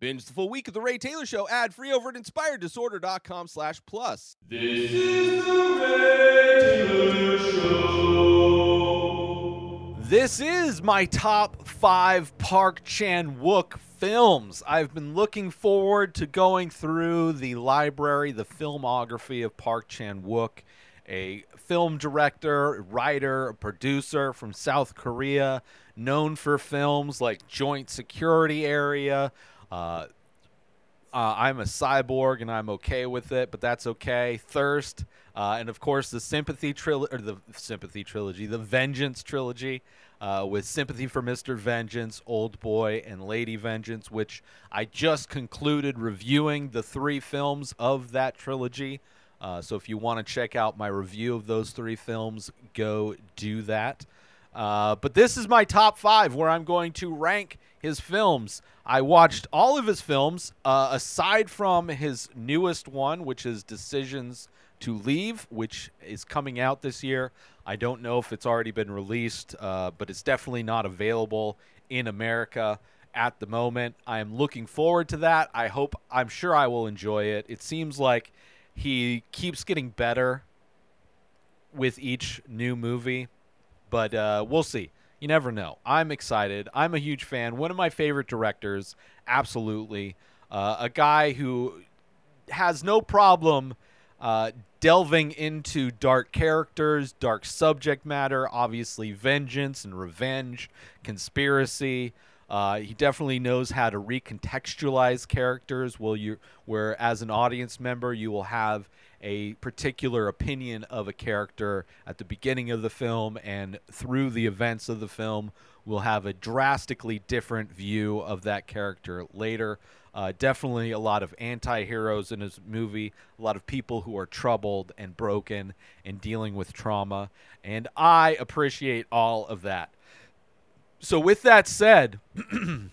Binge the full week of The Ray Taylor Show ad free over at inspireddisorder.com slash plus. This is the Ray Taylor Show. This is my top five Park Chan Wook films. I've been looking forward to going through the library, the filmography of Park Chan Wook, a film director, writer, producer from South Korea, known for films like Joint Security Area, uh, uh, I'm a cyborg and I'm okay with it, but that's okay. Thirst, uh, and of course the Sympathy trilogy, or the Sympathy trilogy, the Vengeance trilogy, uh, with Sympathy for Mr. Vengeance, Old Boy, and Lady Vengeance, which I just concluded reviewing the three films of that trilogy. Uh, so if you want to check out my review of those three films, go do that. Uh, but this is my top five where I'm going to rank his films. I watched all of his films, uh, aside from his newest one, which is Decisions to Leave, which is coming out this year. I don't know if it's already been released, uh, but it's definitely not available in America at the moment. I am looking forward to that. I hope, I'm sure I will enjoy it. It seems like he keeps getting better with each new movie, but uh, we'll see. You never know. I'm excited. I'm a huge fan. One of my favorite directors, absolutely. Uh, a guy who has no problem uh, delving into dark characters, dark subject matter, obviously vengeance and revenge, conspiracy. Uh, he definitely knows how to recontextualize characters. Will you, where as an audience member, you will have a particular opinion of a character at the beginning of the film, and through the events of the film, we'll have a drastically different view of that character later. Uh, definitely a lot of anti heroes in his movie, a lot of people who are troubled and broken and dealing with trauma. And I appreciate all of that. So, with that said,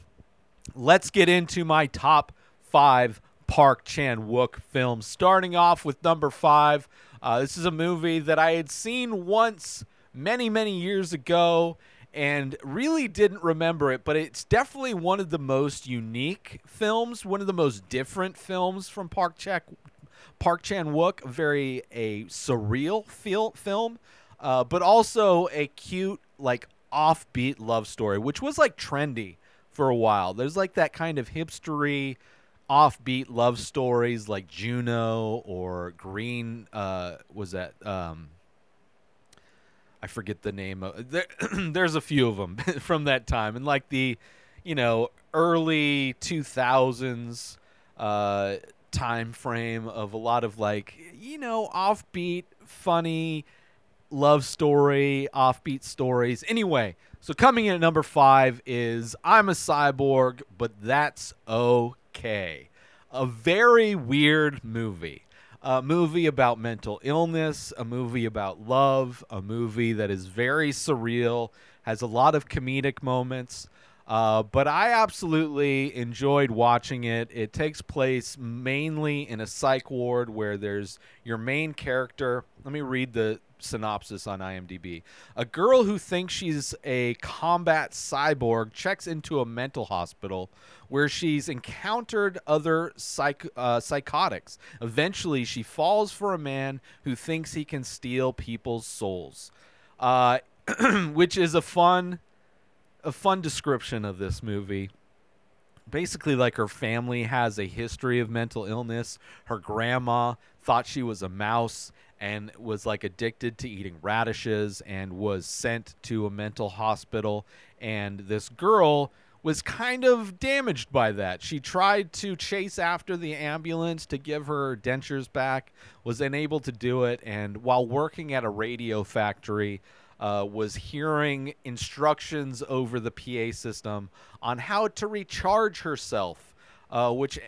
let's get into my top five Park Chan Wook films. Starting off with number five. Uh, this is a movie that I had seen once many, many years ago and really didn't remember it, but it's definitely one of the most unique films, one of the most different films from Park Chan, Park Chan Wook. Very a surreal feel film, uh, but also a cute, like offbeat love story, which was like trendy for a while. There's like that kind of hipstery, offbeat love stories like Juno or Green. Uh, was that? Um, I forget the name of. There, there's a few of them from that time, and like the, you know, early 2000s uh, time frame of a lot of like you know offbeat, funny love story, offbeat stories. Anyway, so coming in at number five is I'm a cyborg, but that's okay. A very weird movie. A movie about mental illness, a movie about love, a movie that is very surreal, has a lot of comedic moments. Uh, but I absolutely enjoyed watching it. It takes place mainly in a psych ward where there's your main character. Let me read the synopsis on IMDb. A girl who thinks she's a combat cyborg checks into a mental hospital where she's encountered other psych- uh, psychotics. Eventually, she falls for a man who thinks he can steal people's souls, uh, which is a fun, a fun description of this movie basically like her family has a history of mental illness. Her grandma thought she was a mouse and was like addicted to eating radishes and was sent to a mental hospital and this girl was kind of damaged by that. She tried to chase after the ambulance to give her dentures back, was unable to do it, and while working at a radio factory, uh, was hearing instructions over the PA system on how to recharge herself, uh, which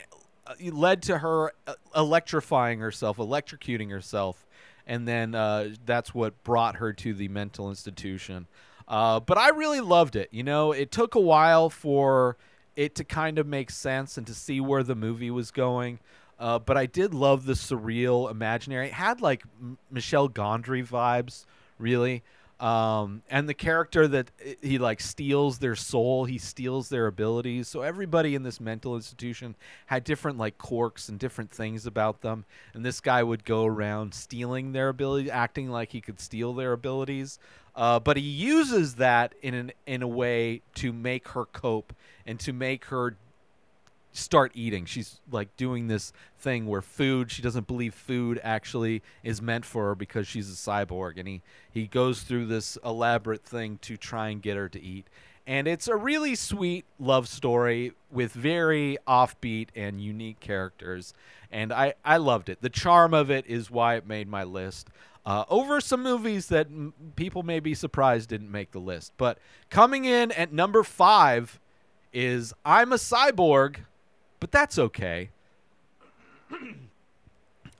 uh, led to her uh, electrifying herself, electrocuting herself, and then uh, that's what brought her to the mental institution. Uh, but I really loved it. You know, it took a while for it to kind of make sense and to see where the movie was going. Uh, but I did love the surreal, imaginary. It had like M- Michel Gondry vibes, really. Um, and the character that he like steals their soul, he steals their abilities. So everybody in this mental institution had different like quirks and different things about them. And this guy would go around stealing their abilities, acting like he could steal their abilities. Uh, but he uses that in an in a way to make her cope and to make her start eating. She's like doing this thing where food, she doesn't believe food actually is meant for her because she's a cyborg and he he goes through this elaborate thing to try and get her to eat. And it's a really sweet love story with very offbeat and unique characters. And I, I loved it. The charm of it is why it made my list. Uh, over some movies that m- people may be surprised didn't make the list. But coming in at number five is I'm a Cyborg, but that's okay.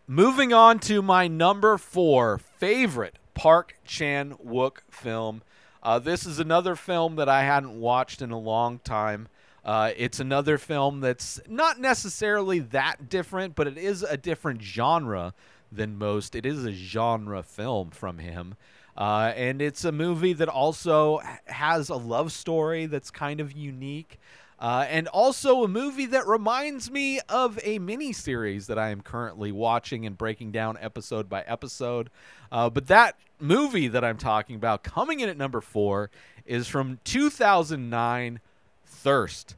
Moving on to my number four favorite Park Chan Wook film. Uh, this is another film that I hadn't watched in a long time. Uh, it's another film that's not necessarily that different, but it is a different genre than most. It is a genre film from him. Uh, and it's a movie that also has a love story that's kind of unique. Uh, and also a movie that reminds me of a mini series that I am currently watching and breaking down episode by episode. Uh, but that movie that I'm talking about, coming in at number four, is from 2009 Thirst.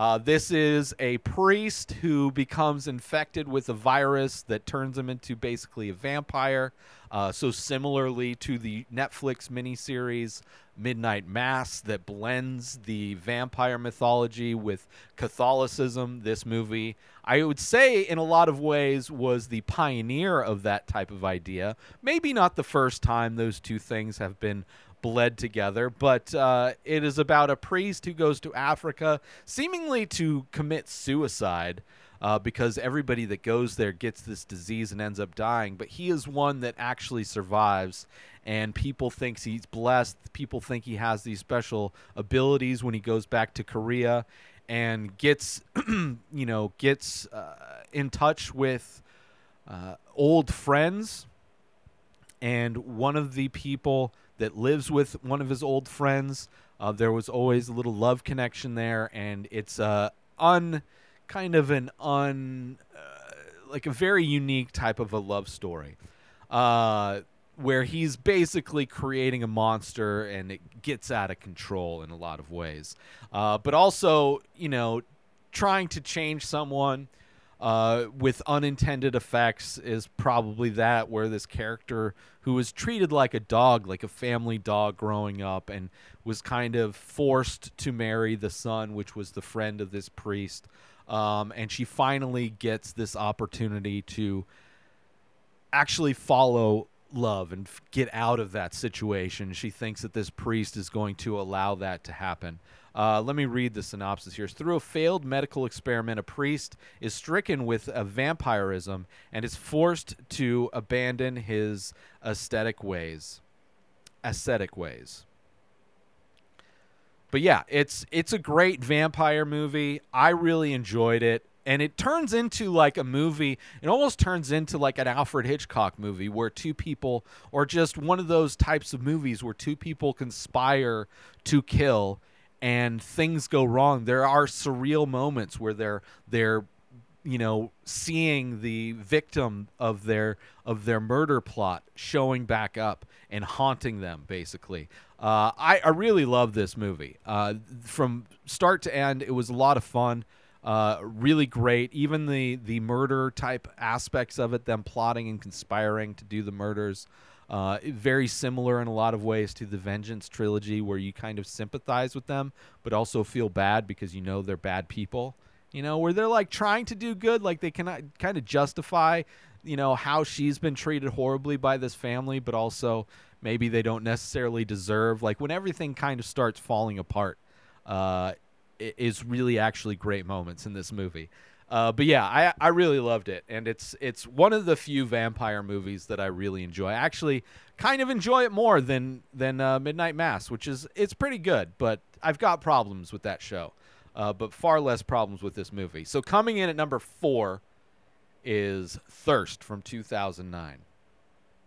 Uh, this is a priest who becomes infected with a virus that turns him into basically a vampire. Uh, so, similarly to the Netflix miniseries Midnight Mass, that blends the vampire mythology with Catholicism, this movie, I would say, in a lot of ways, was the pioneer of that type of idea. Maybe not the first time those two things have been bled together, but uh, it is about a priest who goes to Africa seemingly to commit suicide. Uh, because everybody that goes there gets this disease and ends up dying, but he is one that actually survives, and people thinks he's blessed. People think he has these special abilities when he goes back to Korea, and gets, you know, gets uh, in touch with uh, old friends and one of the people that lives with one of his old friends. Uh, there was always a little love connection there and it's uh, un kind of an un uh, like a very unique type of a love story uh, where he's basically creating a monster and it gets out of control in a lot of ways. Uh, but also you know trying to change someone uh, with unintended effects is probably that where this character who was treated like a dog like a family dog growing up and was kind of forced to marry the son which was the friend of this priest. Um, and she finally gets this opportunity to actually follow love and get out of that situation. She thinks that this priest is going to allow that to happen. Uh, let me read the synopsis here. Through a failed medical experiment, a priest is stricken with a vampirism and is forced to abandon his aesthetic ways. Aesthetic ways. But yeah, it's it's a great vampire movie. I really enjoyed it. And it turns into like a movie. It almost turns into like an Alfred Hitchcock movie where two people or just one of those types of movies where two people conspire to kill and things go wrong. There are surreal moments where they're they're you know seeing the victim of their of their murder plot showing back up and haunting them basically uh, I, I really love this movie uh, from start to end it was a lot of fun uh, really great even the the murder type aspects of it them plotting and conspiring to do the murders uh, very similar in a lot of ways to the Vengeance trilogy, where you kind of sympathize with them, but also feel bad because you know they're bad people. You know, where they're like trying to do good, like they cannot kind of justify, you know, how she's been treated horribly by this family, but also maybe they don't necessarily deserve. Like when everything kind of starts falling apart, uh, is really actually great moments in this movie. Uh, but yeah, I, I really loved it, and it's it's one of the few vampire movies that I really enjoy. I actually kind of enjoy it more than than uh, Midnight Mass, which is it's pretty good, but I've got problems with that show, uh, but far less problems with this movie. So coming in at number four is Thirst from 2009.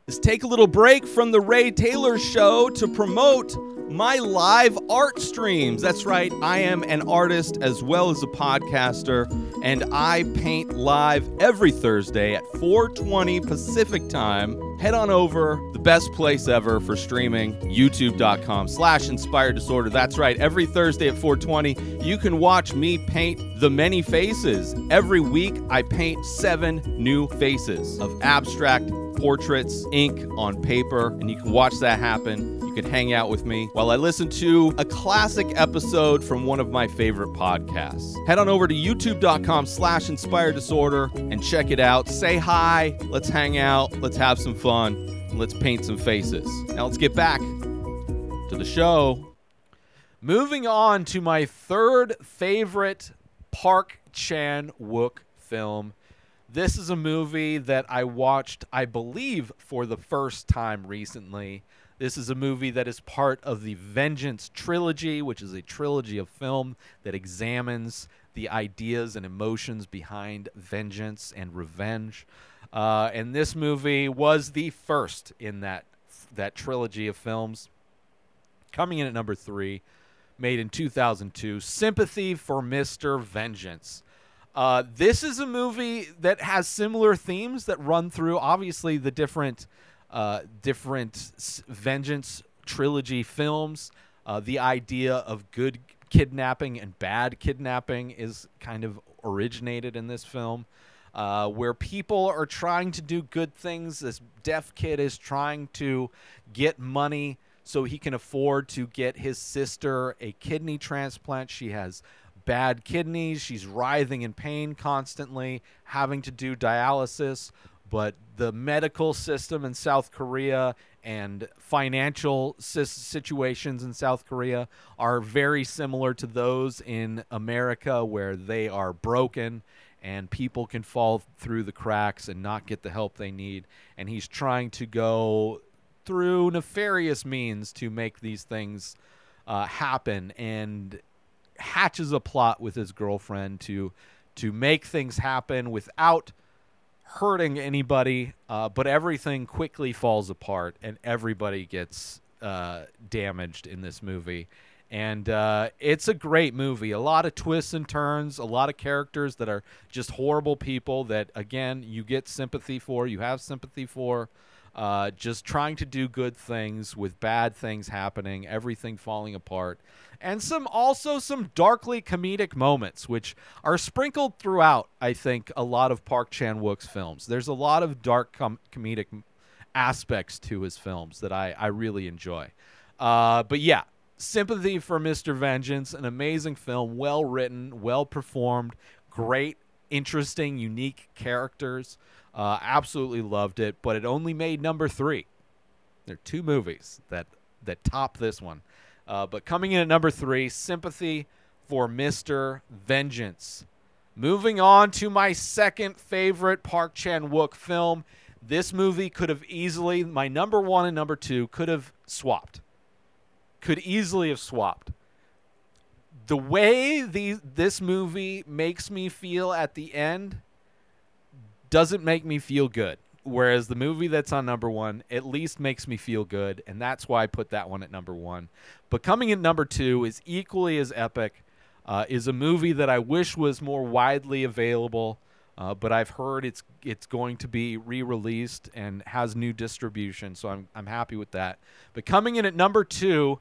Is take a little break from the Ray Taylor show to promote my live art streams. That's right, I am an artist as well as a podcaster, and I paint live every Thursday at 4:20 Pacific time. Head on over, the best place ever for streaming, youtube.com slash inspired disorder. That's right, every Thursday at 420, you can watch me paint the many faces. Every week, I paint seven new faces of abstract portraits, ink on paper, and you can watch that happen. You can hang out with me while I listen to a classic episode from one of my favorite podcasts. Head on over to youtube.com slash inspired disorder and check it out. Say hi, let's hang out, let's have some fun, let's paint some faces. Now let's get back to the show. Moving on to my third favorite Park Chan Wook film. This is a movie that I watched, I believe, for the first time recently. This is a movie that is part of the Vengeance trilogy, which is a trilogy of film that examines the ideas and emotions behind vengeance and revenge. Uh, and this movie was the first in that that trilogy of films. Coming in at number three, made in 2002, Sympathy for Mr. Vengeance. Uh, this is a movie that has similar themes that run through, obviously, the different uh, different vengeance trilogy films. Uh, the idea of good kidnapping and bad kidnapping is kind of originated in this film, uh, where people are trying to do good things. This deaf kid is trying to get money so he can afford to get his sister a kidney transplant. She has bad kidneys. She's writhing in pain constantly, having to do dialysis. But the medical system in South Korea and financial situations in South Korea are very similar to those in America, where they are broken and people can fall through the cracks and not get the help they need. And he's trying to go through nefarious means to make these things uh, happen and hatches a plot with his girlfriend to to make things happen without hurting anybody uh, but everything quickly falls apart and everybody gets uh, damaged in this movie. And uh, it's a great movie. A lot of twists and turns a lot of characters that are just horrible people that again you get sympathy for you have sympathy for uh, just trying to do good things with bad things happening, everything falling apart, and some also some darkly comedic moments, which are sprinkled throughout. I think a lot of Park Chan Wook's films. There's a lot of dark com- comedic aspects to his films that I I really enjoy. Uh, but yeah, Sympathy for Mr. Vengeance, an amazing film, well written, well performed, great, interesting, unique characters. Uh, absolutely loved it, but it only made number three. There are two movies that that top this one, uh, but coming in at number three, Sympathy for Mr. Vengeance. Moving on to my second favorite Park Chan Wook film. This movie could have easily, my number one and number two could have swapped. Could easily have swapped. The way the this movie makes me feel at the end doesn't make me feel good. Whereas the movie that's on number one at least makes me feel good, and that's why I put that one at number one. But coming in number two is equally as epic. Uh, is a movie that I wish was more widely available, uh, but I've heard it's it's going to be re-released and has new distribution, so I'm I'm happy with that. But coming in at number two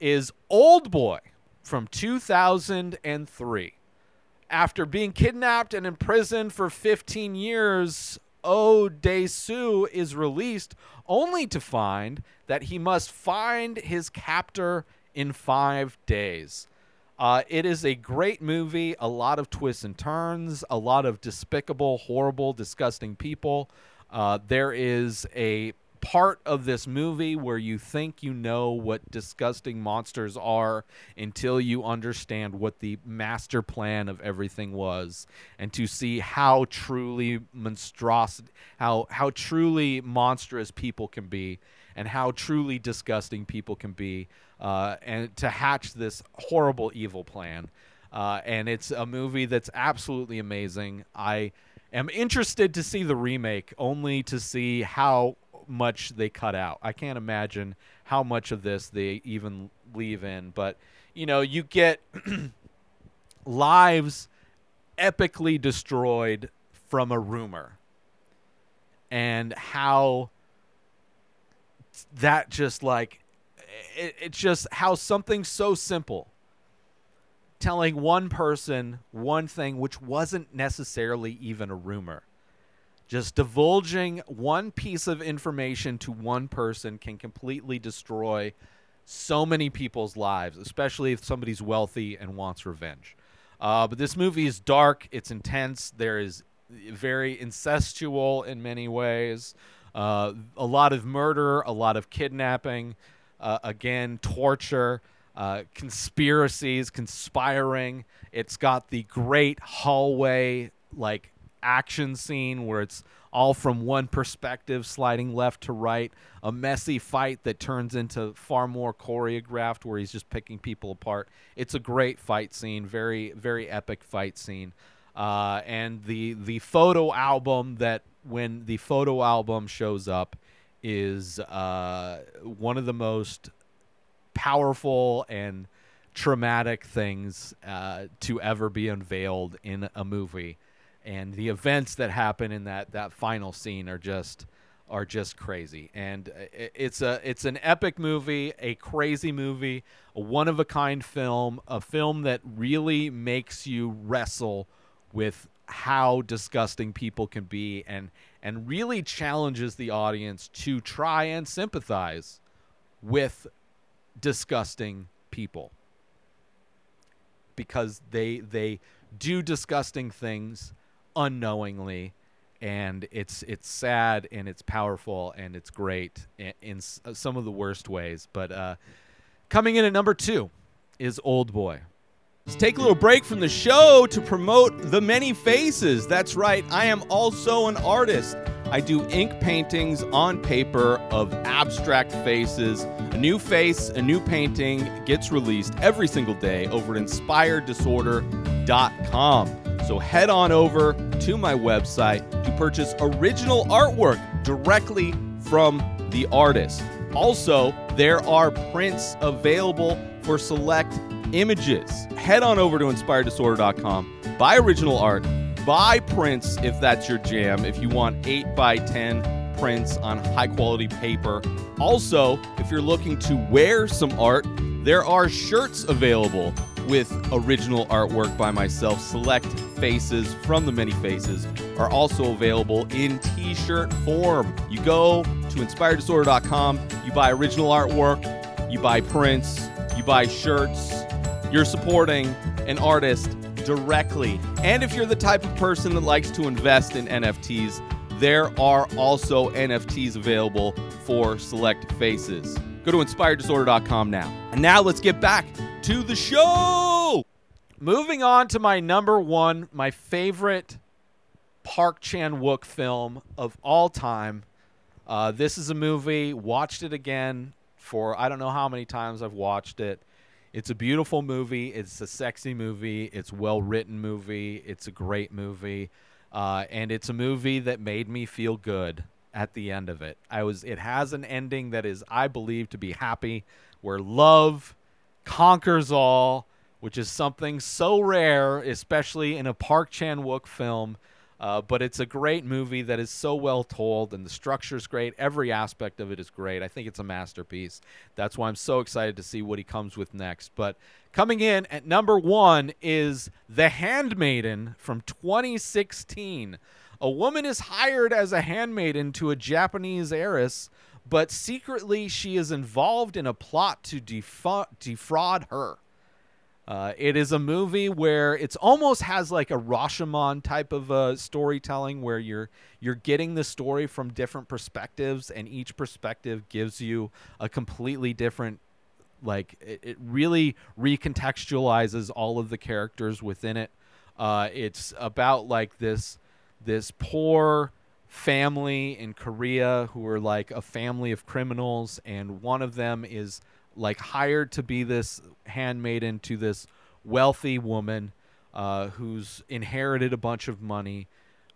is Old Boy from 2003 after being kidnapped and imprisoned for 15 years, Oh is released only to find that he must find his captor in five days. Uh, it is a great movie, a lot of twists and turns, a lot of despicable, horrible, disgusting people. Uh, there is a part of this movie where you think you know what disgusting monsters are until you understand what the master plan of everything was and to see how truly monstrous how how truly monstrous people can be and how truly disgusting people can be uh, and to hatch this horrible evil plan. Uh, and it's a movie that's absolutely amazing. I am interested to see the remake only to see how much they cut out. I can't imagine how much of this they even leave in. But you know, you get lives epically destroyed from a rumor, and how that just like it, it's just how something so simple telling one person one thing which wasn't necessarily even a rumor just divulging one piece of information to one person can completely destroy so many people's lives especially if somebody's wealthy and wants revenge uh, but this movie is dark it's intense there is very incestual in many ways uh, a lot of murder a lot of kidnapping uh, again, torture, uh, conspiracies, conspiring. It's got the great hallway like action scene where it's all from one perspective, sliding left to right. A messy fight that turns into far more choreographed, where he's just picking people apart. It's a great fight scene, very very epic fight scene. Uh, and the the photo album that when the photo album shows up is uh, one of the most powerful and traumatic things uh, to ever be unveiled in a movie, and the events that happen in that that final scene are just are just crazy. And uh, it's a it's an epic movie, a crazy movie, a one of a kind film, a film that really makes you wrestle with how disgusting people can be and and really challenges the audience to try and sympathize with disgusting people because they they do disgusting things unknowingly and it's it's sad and it's powerful and it's great in, in some of the worst ways but uh, coming in at number 2 is Old Boy Let's take a little break from the show to promote The Many Faces. That's right, I am also an artist. I do ink paintings on paper of abstract faces. A new face, a new painting gets released every single day over at inspireddisorder.com. So head on over to my website to purchase original artwork directly from the artist. Also, there are prints available for select images. Head on over to inspireddisorder.com, buy original art, buy prints if that's your jam, if you want 8 by 10 prints on high quality paper. Also, if you're looking to wear some art, there are shirts available with original artwork by myself. Select faces from the many faces are also available in t shirt form. You go to inspireddisorder.com, you buy original artwork, you buy prints, you buy shirts, you're supporting an artist directly. And if you're the type of person that likes to invest in NFTs, there are also NFTs available for select faces. Go to inspireddisorder.com now. And now let's get back to the show. Moving on to my number one, my favorite Park Chan Wook film of all time. Uh, this is a movie, watched it again for I don't know how many times I've watched it. It's a beautiful movie. It's a sexy movie. It's well written movie. It's a great movie, uh, and it's a movie that made me feel good at the end of it. I was. It has an ending that is, I believe, to be happy, where love conquers all, which is something so rare, especially in a Park Chan Wook film. Uh, but it's a great movie that is so well told, and the structure is great. Every aspect of it is great. I think it's a masterpiece. That's why I'm so excited to see what he comes with next. But coming in at number one is The Handmaiden from 2016. A woman is hired as a handmaiden to a Japanese heiress, but secretly she is involved in a plot to defraud her. Uh, it is a movie where it's almost has like a Rashomon type of uh, storytelling, where you're you're getting the story from different perspectives, and each perspective gives you a completely different. Like it, it really recontextualizes all of the characters within it. Uh, it's about like this this poor family in Korea who are like a family of criminals, and one of them is like hired to be this handmaiden to this wealthy woman uh, who's inherited a bunch of money,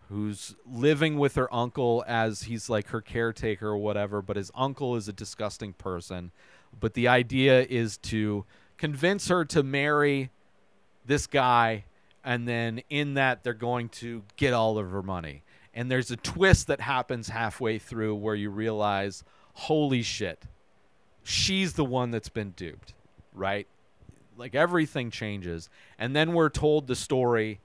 who's living with her uncle as he's like her caretaker or whatever, but his uncle is a disgusting person. But the idea is to convince her to marry this guy, and then in that, they're going to get all of her money. And there's a twist that happens halfway through where you realize, holy shit, she's the one that's been duped, right? Like everything changes. And then we're told the story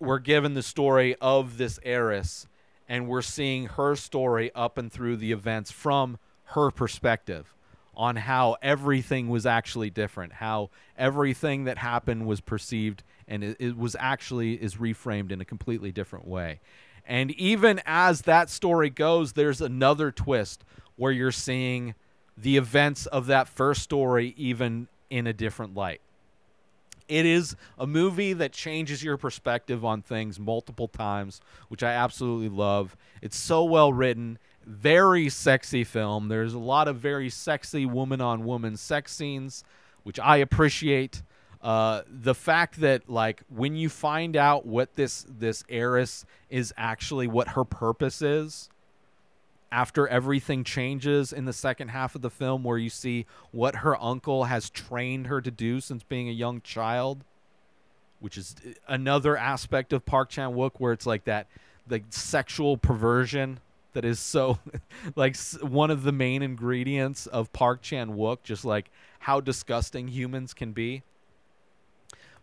we're given the story of this heiress and we're seeing her story up and through the events from her perspective on how everything was actually different how everything that happened was perceived and it, it was actually is reframed in a completely different way and even as that story goes there's another twist where you're seeing the events of that first story even in a different light it is a movie that changes your perspective on things multiple times, which I absolutely love. It's so well written, very sexy film. There's a lot of very sexy woman on woman sex scenes, which I appreciate. Uh, the fact that like when you find out what this this heiress is actually what her purpose is, after everything changes in the second half of the film where you see what her uncle has trained her to do since being a young child which is uh, another aspect of Park Chan-wook where it's like that the sexual perversion that is so like one of the main ingredients of Park Chan-wook just like how disgusting humans can be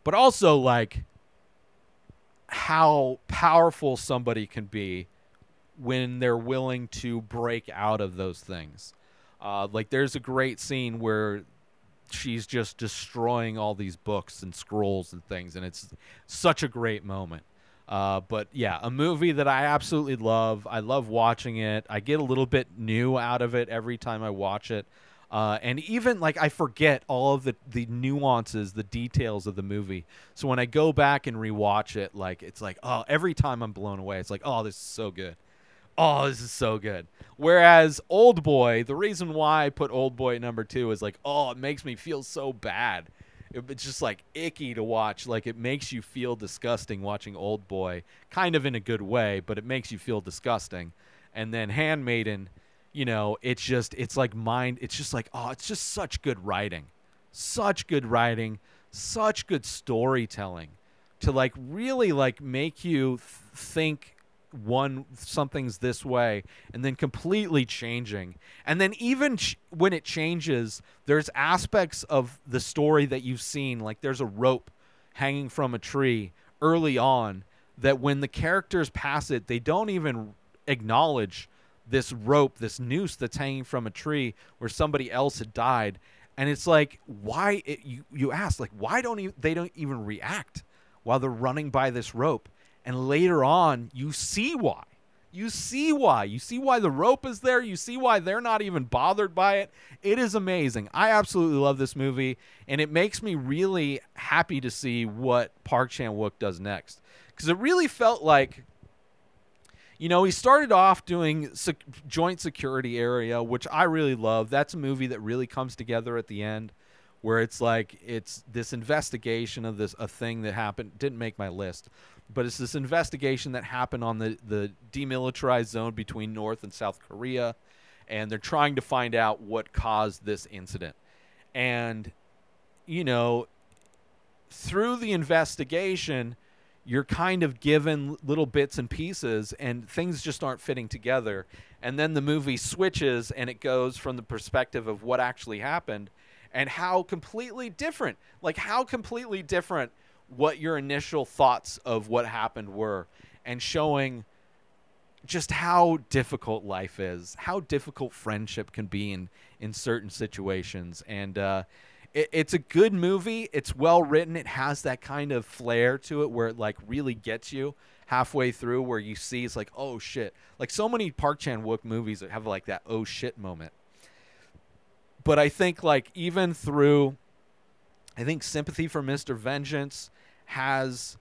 but also like how powerful somebody can be when they're willing to break out of those things. Uh, like there's a great scene where she's just destroying all these books and scrolls and things, and it's such a great moment. Uh, but yeah, a movie that I absolutely love. I love watching it. I get a little bit new out of it every time I watch it. Uh, and even like I forget all of the, the nuances, the details of the movie. So when I go back and rewatch it, like it's like oh, every time I'm blown away. It's like oh, this is so good oh, this is so good. Whereas Old Boy, the reason why I put Old Boy at number two is like, oh, it makes me feel so bad. It's just like icky to watch. Like it makes you feel disgusting watching Old Boy, kind of in a good way, but it makes you feel disgusting. And then Handmaiden, you know, it's just it's like mind. It's just like oh, it's just such good writing, such good writing, such good storytelling, to like really like make you th- think one something's this way and then completely changing and then even ch- when it changes there's aspects of the story that you've seen like there's a rope hanging from a tree early on that when the characters pass it they don't even acknowledge this rope this noose that's hanging from a tree where somebody else had died and it's like why it, you you ask like why don't you, they don't even react while they're running by this rope and later on, you see why. You see why. You see why the rope is there. You see why they're not even bothered by it. It is amazing. I absolutely love this movie, and it makes me really happy to see what Park Chan Wook does next. Because it really felt like, you know, he started off doing sec- Joint Security Area, which I really love. That's a movie that really comes together at the end where it's like it's this investigation of this a thing that happened didn't make my list but it's this investigation that happened on the the demilitarized zone between North and South Korea and they're trying to find out what caused this incident and you know through the investigation you're kind of given little bits and pieces and things just aren't fitting together. And then the movie switches and it goes from the perspective of what actually happened and how completely different, like how completely different what your initial thoughts of what happened were, and showing just how difficult life is, how difficult friendship can be in in certain situations, and uh, it, it's a good movie. It's well written. It has that kind of flair to it where it like really gets you halfway through, where you see it's like oh shit, like so many Park Chan Wook movies that have like that oh shit moment but I think like even through, I think sympathy for Mister Vengeance has,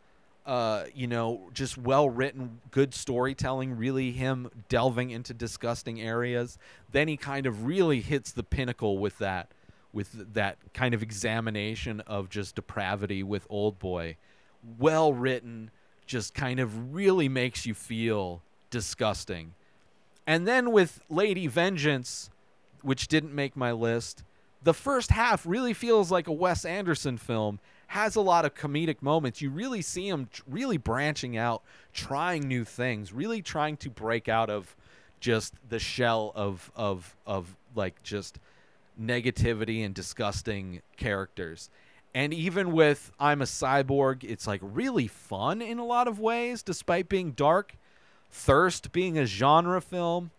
uh, you know, just well written, good storytelling. Really, him delving into disgusting areas. Then he kind of really hits the pinnacle with that, with that kind of examination of just depravity with Old Boy. Well written, just kind of really makes you feel disgusting. And then with Lady Vengeance, which didn't make my list, the first half really feels like a Wes Anderson film. Has a lot of comedic moments. You really see him really branching out, trying new things, really trying to break out of just the shell of of of like just negativity and disgusting characters. And even with I'm a cyborg, it's like really fun in a lot of ways, despite being dark. Thirst being a genre film.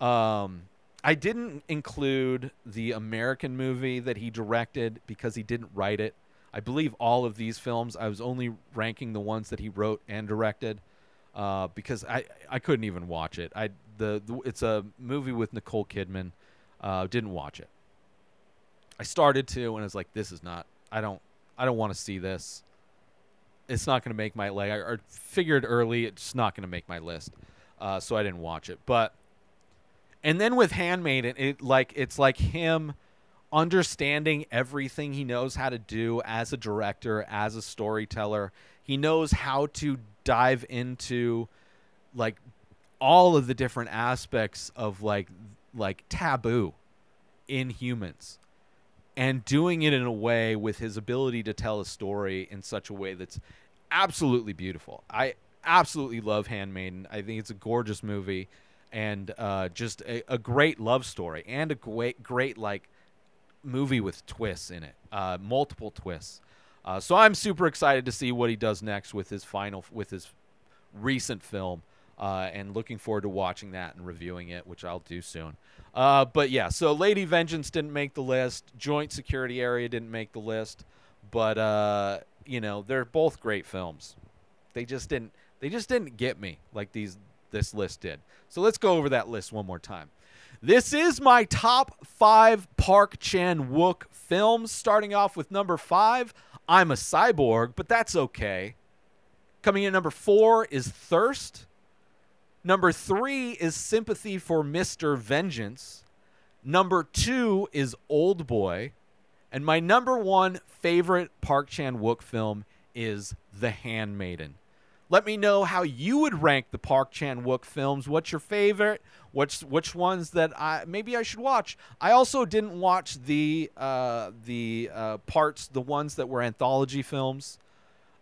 Um, I didn't include the American movie that he directed because he didn't write it. I believe all of these films, I was only ranking the ones that he wrote and directed uh, because I, I couldn't even watch it. I the, the it's a movie with Nicole Kidman. Uh, didn't watch it. I started to and I was like, this is not. I don't I don't want to see this. It's not going to make my like. I, I figured early it's not going to make my list, uh, so I didn't watch it. But and then with Handmaiden, it like it's like him understanding everything he knows how to do as a director, as a storyteller. He knows how to dive into like all of the different aspects of like like taboo in humans and doing it in a way with his ability to tell a story in such a way that's absolutely beautiful. I absolutely love Handmaiden. I think it's a gorgeous movie and uh, just a, a great love story and a great, great like movie with twists in it, uh, multiple twists. Uh, so I'm super excited to see what he does next with his final, with his recent film, uh, and looking forward to watching that and reviewing it, which I'll do soon. Uh, but yeah, so Lady Vengeance didn't make the list. Joint Security Area didn't make the list, but uh, you know they're both great films. They just didn't. They just didn't get me like these this list did. So let's go over that list one more time. This is my top five Park Chan Wook films. Starting off with number five, I'm a Cyborg, but that's okay. Coming in number four is Thirst. Number three is Sympathy for Mr. Vengeance. Number two is Old Boy. And my number one favorite Park Chan Wook film is The Handmaiden. Let me know how you would rank the Park Chan Wook films. What's your favorite? Which which ones that I maybe I should watch? I also didn't watch the uh, the uh, parts, the ones that were anthology films,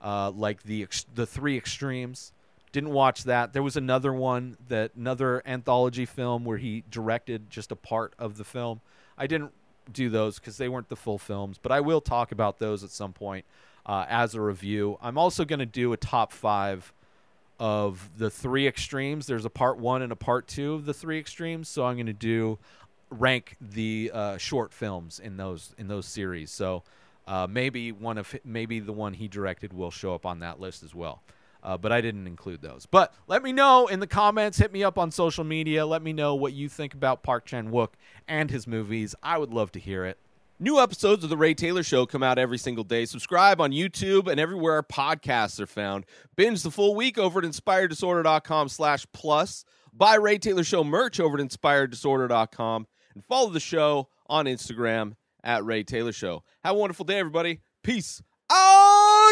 uh, like the the three extremes. Didn't watch that. There was another one that another anthology film where he directed just a part of the film. I didn't do those because they weren't the full films, but I will talk about those at some point uh, as a review. I'm also going to do a top five of the three extremes. There's a part one and a part two of the three extremes, so I'm going to do rank the uh, short films in those in those series. So uh, maybe one of maybe the one he directed will show up on that list as well. Uh, but I didn't include those. But let me know in the comments. Hit me up on social media. Let me know what you think about Park Chan Wook and his movies. I would love to hear it. New episodes of The Ray Taylor Show come out every single day. Subscribe on YouTube and everywhere our podcasts are found. Binge the full week over at inspireddisorder.com slash plus. Buy Ray Taylor Show merch over at inspireddisorder.com. And follow the show on Instagram at Ray Taylor Show. Have a wonderful day, everybody. Peace out!